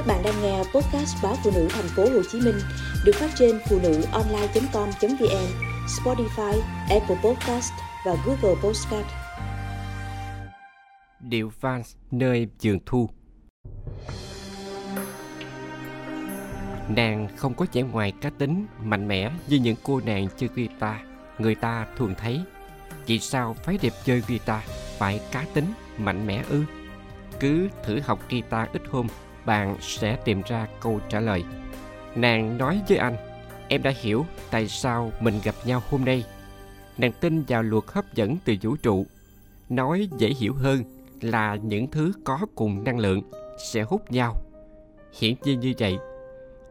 Các bạn đang nghe podcast báo phụ nữ thành phố Hồ Chí Minh được phát trên phụ nữ online.com.vn, Spotify, Apple Podcast và Google Podcast. Điệu Vans nơi trường thu Nàng không có vẻ ngoài cá tính, mạnh mẽ như những cô nàng chơi guitar người ta thường thấy. Vì sao phái đẹp chơi guitar phải cá tính, mạnh mẽ ư? Cứ thử học guitar ít hôm bạn sẽ tìm ra câu trả lời. Nàng nói với anh, em đã hiểu tại sao mình gặp nhau hôm nay. Nàng tin vào luật hấp dẫn từ vũ trụ. Nói dễ hiểu hơn là những thứ có cùng năng lượng sẽ hút nhau. Hiển nhiên như vậy,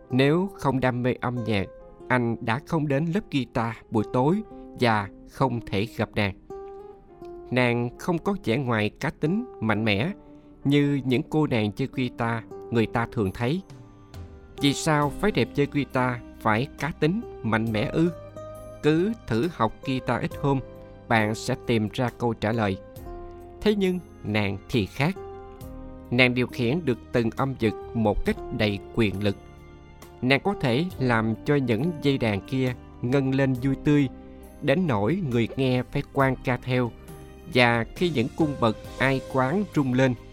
nếu không đam mê âm nhạc, anh đã không đến lớp guitar buổi tối và không thể gặp nàng. Nàng không có vẻ ngoài cá tính, mạnh mẽ như những cô nàng chơi guitar người ta thường thấy. Vì sao phái đẹp chơi guitar phải cá tính, mạnh mẽ ư? Cứ thử học guitar ít hôm, bạn sẽ tìm ra câu trả lời. Thế nhưng nàng thì khác. Nàng điều khiển được từng âm vực một cách đầy quyền lực. Nàng có thể làm cho những dây đàn kia ngân lên vui tươi, đến nỗi người nghe phải quan ca theo. Và khi những cung bậc ai quán rung lên –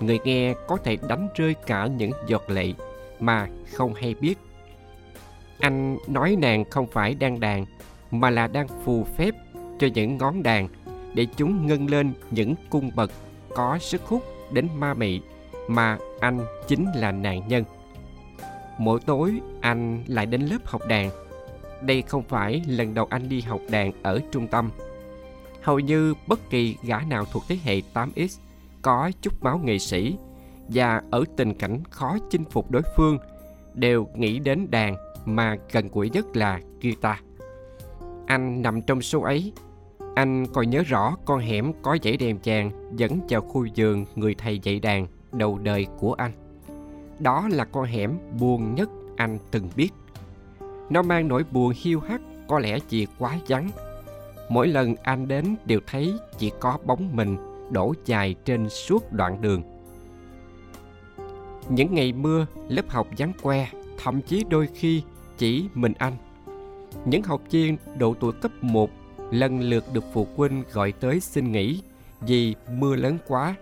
người nghe có thể đánh rơi cả những giọt lệ mà không hay biết. Anh nói nàng không phải đang đàn, mà là đang phù phép cho những ngón đàn để chúng ngân lên những cung bậc có sức hút đến ma mị mà anh chính là nạn nhân. Mỗi tối anh lại đến lớp học đàn. Đây không phải lần đầu anh đi học đàn ở trung tâm. Hầu như bất kỳ gã nào thuộc thế hệ 8X có chút máu nghệ sĩ và ở tình cảnh khó chinh phục đối phương, đều nghĩ đến đàn mà gần gũi nhất là guitar. Anh nằm trong số ấy. Anh còn nhớ rõ con hẻm có dãy đèn vàng dẫn vào khu vườn người thầy dạy đàn đầu đời của anh. Đó là con hẻm buồn nhất anh từng biết. Nó mang nỗi buồn hiu hắt, có lẽ vì quá vắng. Mỗi lần anh đến đều thấy chỉ có bóng mình đổ dài trên suốt đoạn đường. Những ngày mưa, lớp học vắng que, thậm chí đôi khi chỉ mình anh. Những học viên độ tuổi cấp 1 lần lượt được phụ huynh gọi tới xin nghỉ vì mưa lớn quá.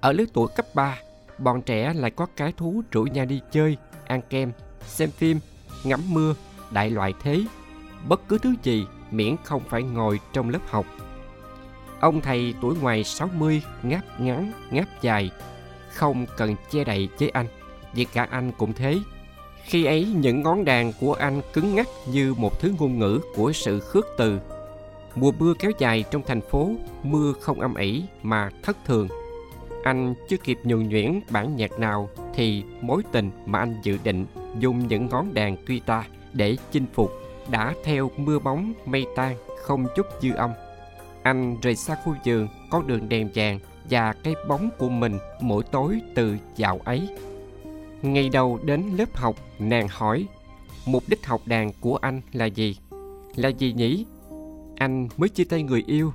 Ở lứa tuổi cấp 3, bọn trẻ lại có cái thú rủ nhau đi chơi, ăn kem, xem phim, ngắm mưa, đại loại thế. Bất cứ thứ gì miễn không phải ngồi trong lớp học Ông thầy tuổi ngoài 60 ngáp ngắn, ngáp dài, không cần che đậy với anh, vì cả anh cũng thế. Khi ấy những ngón đàn của anh cứng ngắc như một thứ ngôn ngữ của sự khước từ. Mùa mưa kéo dài trong thành phố, mưa không âm ỉ mà thất thường. Anh chưa kịp nhuần nhuyễn bản nhạc nào thì mối tình mà anh dự định dùng những ngón đàn guitar để chinh phục đã theo mưa bóng mây tan không chút dư âm anh rời xa khu vườn, con đường đèn vàng và cái bóng của mình mỗi tối từ dạo ấy. Ngày đầu đến lớp học, nàng hỏi, mục đích học đàn của anh là gì? Là gì nhỉ? Anh mới chia tay người yêu.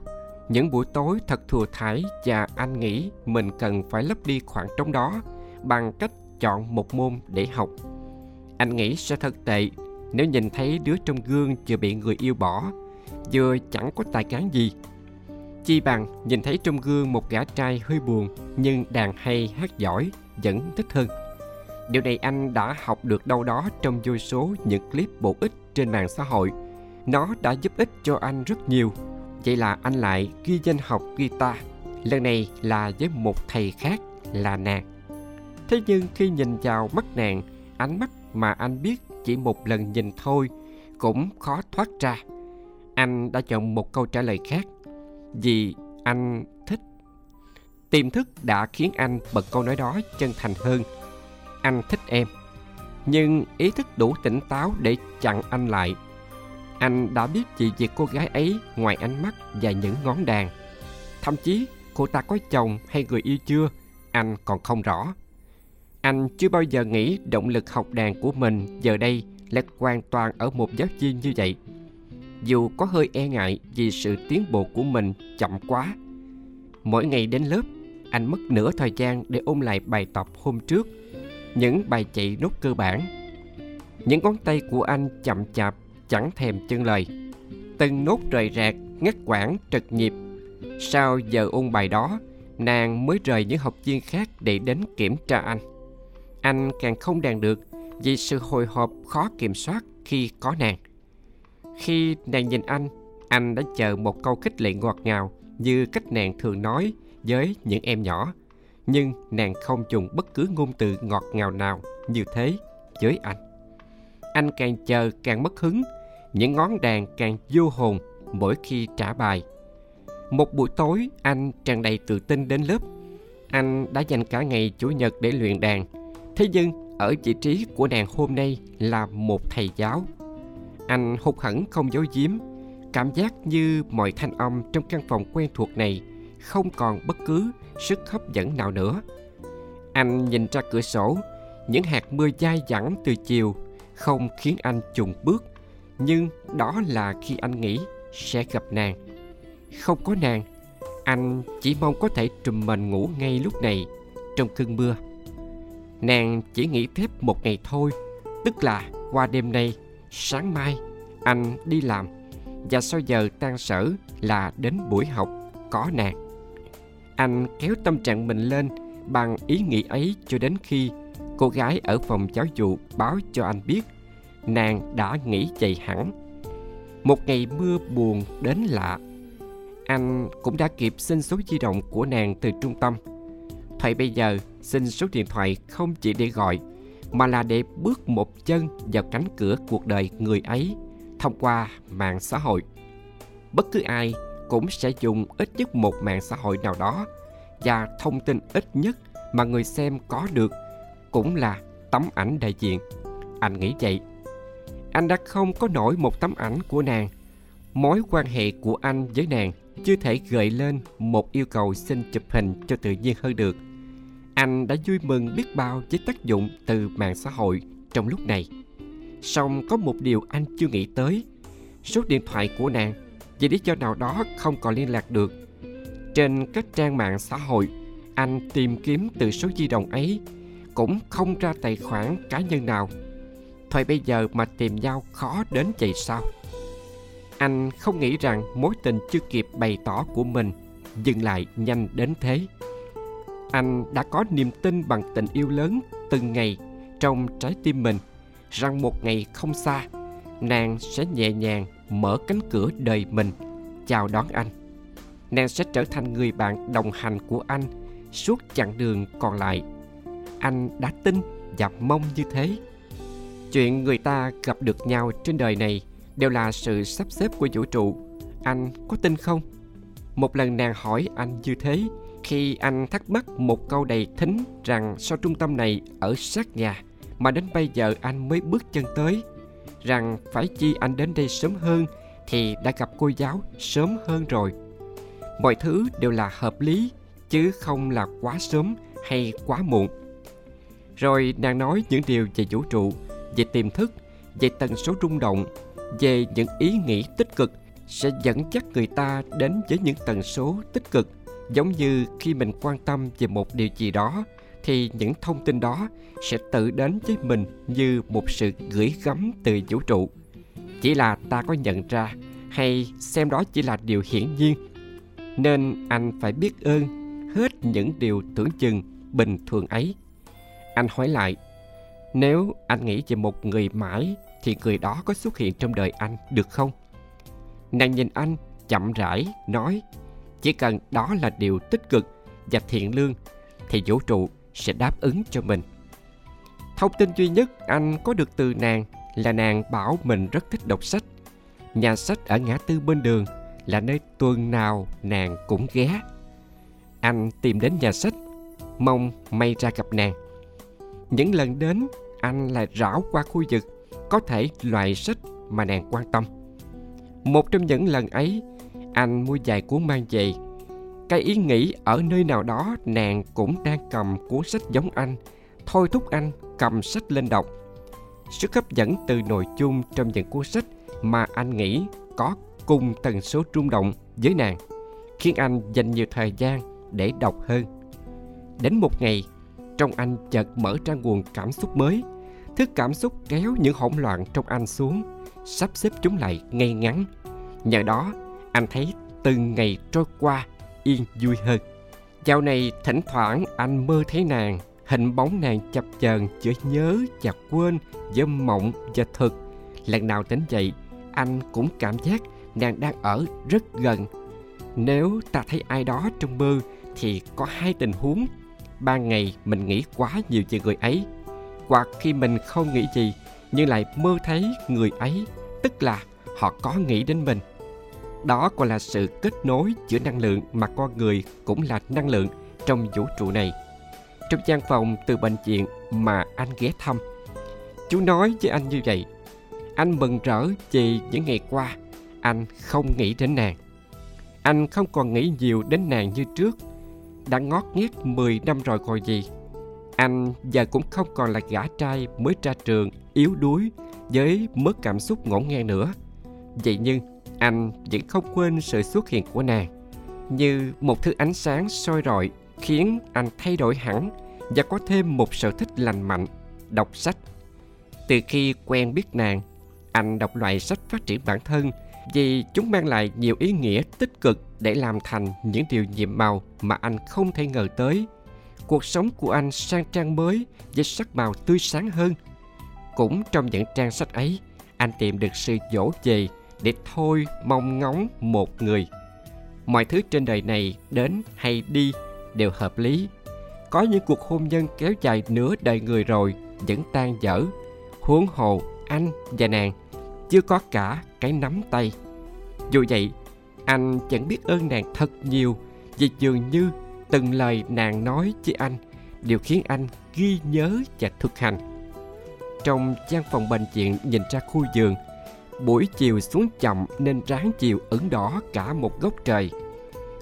Những buổi tối thật thừa thải và anh nghĩ mình cần phải lấp đi khoảng trống đó bằng cách chọn một môn để học. Anh nghĩ sẽ thật tệ nếu nhìn thấy đứa trong gương vừa bị người yêu bỏ, vừa chẳng có tài cán gì Chi bằng nhìn thấy trong gương một gã trai hơi buồn nhưng đàn hay hát giỏi vẫn thích hơn. Điều này anh đã học được đâu đó trong vô số những clip bổ ích trên mạng xã hội. Nó đã giúp ích cho anh rất nhiều. Vậy là anh lại ghi danh học guitar. Lần này là với một thầy khác là nàng. Thế nhưng khi nhìn vào mắt nàng, ánh mắt mà anh biết chỉ một lần nhìn thôi cũng khó thoát ra. Anh đã chọn một câu trả lời khác vì anh thích. Tiềm thức đã khiến anh bật câu nói đó chân thành hơn. Anh thích em. Nhưng ý thức đủ tỉnh táo để chặn anh lại. Anh đã biết gì về cô gái ấy ngoài ánh mắt và những ngón đàn. Thậm chí cô ta có chồng hay người yêu chưa, anh còn không rõ. Anh chưa bao giờ nghĩ động lực học đàn của mình giờ đây lệch hoàn toàn ở một giáo viên như vậy dù có hơi e ngại vì sự tiến bộ của mình chậm quá. Mỗi ngày đến lớp, anh mất nửa thời gian để ôn lại bài tập hôm trước. những bài chạy nốt cơ bản. Những ngón tay của anh chậm chạp, chẳng thèm chân lời. Từng nốt rời rạc, ngắt quãng, trật nhịp. Sau giờ ôn bài đó, nàng mới rời những học viên khác để đến kiểm tra anh. Anh càng không đàn được vì sự hồi hộp khó kiểm soát khi có nàng. Khi nàng nhìn anh, anh đã chờ một câu khích lệ ngọt ngào như cách nàng thường nói với những em nhỏ. Nhưng nàng không dùng bất cứ ngôn từ ngọt ngào nào như thế với anh. Anh càng chờ càng mất hứng, những ngón đàn càng vô hồn mỗi khi trả bài. Một buổi tối, anh tràn đầy tự tin đến lớp. Anh đã dành cả ngày Chủ nhật để luyện đàn. Thế nhưng, ở vị trí của nàng hôm nay là một thầy giáo. Anh hụt hẫng không giấu giếm, cảm giác như mọi thanh âm trong căn phòng quen thuộc này không còn bất cứ sức hấp dẫn nào nữa. Anh nhìn ra cửa sổ, những hạt mưa dai dẳng từ chiều không khiến anh chùng bước, nhưng đó là khi anh nghĩ sẽ gặp nàng. Không có nàng, anh chỉ mong có thể trùm mình ngủ ngay lúc này trong cơn mưa. Nàng chỉ nghỉ phép một ngày thôi, tức là qua đêm nay, sáng mai, anh đi làm và sau giờ tan sở là đến buổi học có nàng. Anh kéo tâm trạng mình lên bằng ý nghĩ ấy cho đến khi cô gái ở phòng giáo dục báo cho anh biết nàng đã nghỉ chạy hẳn. Một ngày mưa buồn đến lạ. Anh cũng đã kịp xin số di động của nàng từ trung tâm. thầy bây giờ xin số điện thoại không chỉ để gọi mà là để bước một chân vào cánh cửa cuộc đời người ấy thông qua mạng xã hội. Bất cứ ai cũng sẽ dùng ít nhất một mạng xã hội nào đó và thông tin ít nhất mà người xem có được cũng là tấm ảnh đại diện. Anh nghĩ vậy. Anh đã không có nổi một tấm ảnh của nàng. Mối quan hệ của anh với nàng chưa thể gợi lên một yêu cầu xin chụp hình cho tự nhiên hơn được. Anh đã vui mừng biết bao với tác dụng từ mạng xã hội trong lúc này. Song có một điều anh chưa nghĩ tới. Số điện thoại của nàng vì lý do nào đó không còn liên lạc được. Trên các trang mạng xã hội, anh tìm kiếm từ số di động ấy cũng không ra tài khoản cá nhân nào. Thôi bây giờ mà tìm nhau khó đến vậy sao? Anh không nghĩ rằng mối tình chưa kịp bày tỏ của mình dừng lại nhanh đến thế. Anh đã có niềm tin bằng tình yêu lớn từng ngày trong trái tim mình rằng một ngày không xa, nàng sẽ nhẹ nhàng mở cánh cửa đời mình. Chào đón anh. Nàng sẽ trở thành người bạn đồng hành của anh suốt chặng đường còn lại. Anh đã tin và mong như thế. Chuyện người ta gặp được nhau trên đời này đều là sự sắp xếp của vũ trụ. Anh có tin không? Một lần nàng hỏi anh như thế khi anh thắc mắc một câu đầy thính rằng sao trung tâm này ở sát nhà, mà đến bây giờ anh mới bước chân tới, rằng phải chi anh đến đây sớm hơn thì đã gặp cô giáo sớm hơn rồi. Mọi thứ đều là hợp lý, chứ không là quá sớm hay quá muộn. Rồi nàng nói những điều về vũ trụ, về tiềm thức, về tần số rung động, về những ý nghĩ tích cực sẽ dẫn dắt người ta đến với những tần số tích cực giống như khi mình quan tâm về một điều gì đó, thì những thông tin đó sẽ tự đến với mình như một sự gửi gắm từ vũ trụ. Chỉ là ta có nhận ra hay xem đó chỉ là điều hiển nhiên, nên anh phải biết ơn hết những điều tưởng chừng bình thường ấy. Anh hỏi lại, nếu anh nghĩ về một người mãi thì người đó có xuất hiện trong đời anh được không? Nàng nhìn anh chậm rãi, nói chỉ cần đó là điều tích cực và thiện lương, thì vũ trụ sẽ đáp ứng cho mình. Thông tin duy nhất anh có được từ nàng là nàng bảo mình rất thích đọc sách. Nhà sách ở ngã tư bên đường là nơi tuần nào nàng cũng ghé. Anh tìm đến nhà sách, mong may ra gặp nàng. Những lần đến, anh lại rảo qua khu vực, có thể loại sách mà nàng quan tâm. Một trong những lần ấy anh mua vài cuốn mang về. Cái ý nghĩ ở nơi nào đó, nàng cũng đang cầm cuốn sách giống anh. Thôi thúc anh cầm sách lên đọc. Sức hấp dẫn từ nội dung trong những cuốn sách mà anh nghĩ có cùng tần số rung động với nàng, khiến anh dành nhiều thời gian để đọc hơn. Đến một ngày, trong anh chợt mở ra nguồn cảm xúc mới. Thứ cảm xúc kéo những hỗn loạn trong anh xuống, sắp xếp chúng lại ngay ngắn. Nhờ đó anh thấy từng ngày trôi qua yên vui hơn. Dạo này thỉnh thoảng anh mơ thấy nàng, hình bóng nàng chập chờn giữa nhớ và quên giữa mộng và thực. Lần nào tỉnh dậy, anh cũng cảm giác nàng đang ở rất gần. Nếu ta thấy ai đó trong mơ thì có hai tình huống. Ban ngày mình nghĩ quá nhiều về người ấy, hoặc khi mình không nghĩ gì nhưng lại mơ thấy người ấy, tức là họ có nghĩ đến mình đó còn là sự kết nối giữa năng lượng mà con người cũng là năng lượng trong vũ trụ này. Trong gian phòng từ bệnh viện mà anh ghé thăm, chú nói với anh như vậy. Anh mừng rỡ vì những ngày qua, anh không nghĩ đến nàng. Anh không còn nghĩ nhiều đến nàng như trước. Đã ngót nghét 10 năm rồi còn gì. Anh giờ cũng không còn là gã trai mới ra trường yếu đuối với mất cảm xúc ngổn ngang nữa. Vậy nhưng anh vẫn không quên sự xuất hiện của nàng, như một thứ ánh sáng soi rọi khiến anh thay đổi hẳn và có thêm một sở thích lành mạnh, đọc sách. Từ khi quen biết nàng, anh đọc loại sách phát triển bản thân vì chúng mang lại nhiều ý nghĩa tích cực để làm thành những điều nhiệm màu mà anh không thể ngờ tới. Cuộc sống của anh sang trang mới với sắc màu tươi sáng hơn. Cũng trong những trang sách ấy, anh tìm được sự dỗ về để thôi mong ngóng một người. Mọi thứ trên đời này đến hay đi đều hợp lý. Có những cuộc hôn nhân kéo dài nửa đời người rồi, vẫn tan dở. Huống hồ anh và nàng chưa có cả cái nắm tay. Dù vậy, anh vẫn biết ơn nàng thật nhiều vì dường như từng lời nàng nói với anh đều khiến anh ghi nhớ và thực hành. Trong gian phòng bệnh viện nhìn ra khu giường buổi chiều xuống chậm nên ráng chiều ửng đỏ cả một góc trời.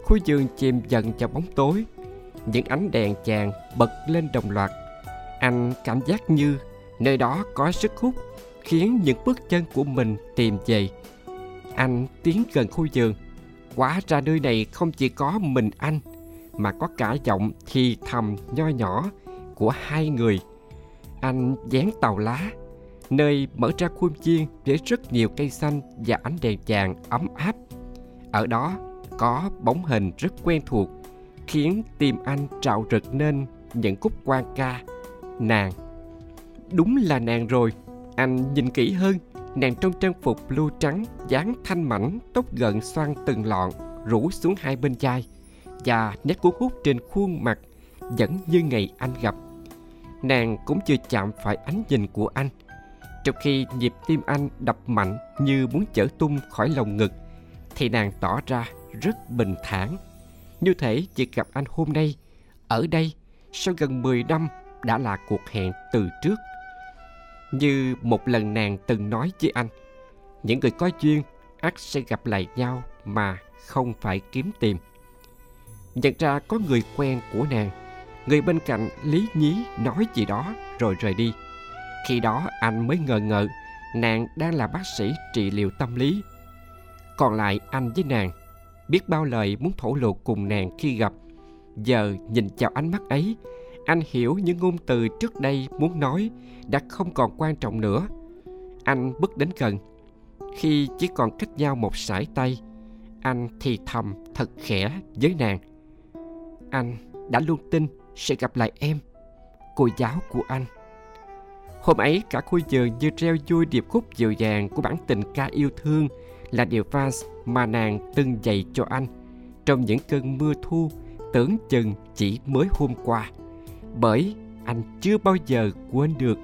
Khu giường chìm dần vào bóng tối. Những ánh đèn chàng bật lên đồng loạt. Anh cảm giác như nơi đó có sức hút, khiến những bước chân của mình tìm về. Anh tiến gần khu giường Quá ra nơi này không chỉ có mình anh, Mà có cả giọng thì thầm nho nhỏ của hai người. Anh dán tàu lá Nơi mở ra khuôn viên với rất nhiều cây xanh và ánh đèn vàng ấm áp. Ở đó có bóng hình rất quen thuộc, Khiến tim anh trào rực nên những khúc quan ca, Nàng. Đúng là nàng rồi, Anh nhìn kỹ hơn, nàng trong trang phục blue trắng dáng thanh mảnh, tóc gần xoăn từng lọn, rủ xuống hai bên vai, và nét cuốn hút trên khuôn mặt vẫn như ngày anh gặp. Nàng cũng chưa chạm phải ánh nhìn của anh trong khi nhịp tim anh đập mạnh như muốn chở tung khỏi lồng ngực, thì nàng tỏ ra rất bình thản. Như thể chỉ gặp anh hôm nay, ở đây, sau gần 10 năm đã là cuộc hẹn từ trước. Như một lần nàng từng nói với anh, những người có duyên, ắt sẽ gặp lại nhau mà không phải kiếm tìm. Nhận ra có người quen của nàng, người bên cạnh lý nhí nói gì đó rồi rời đi khi đó anh mới ngờ ngợ nàng đang là bác sĩ trị liệu tâm lý. Còn lại anh với nàng biết bao lời muốn thổ lộ cùng nàng khi gặp. Giờ nhìn chào ánh mắt ấy, anh hiểu những ngôn từ trước đây muốn nói đã không còn quan trọng nữa. Anh bước đến gần. Khi chỉ còn cách nhau một sải tay, anh thì thầm thật khẽ với nàng. Anh đã luôn tin sẽ gặp lại em, cô giáo của anh hôm ấy, cả khu vườn như treo vui điệp khúc dịu dàng của bản tình ca yêu thương là điều vals mà nàng từng dạy cho anh. Trong những cơn mưa thu, tưởng chừng chỉ mới hôm qua. Bởi anh chưa bao giờ quên được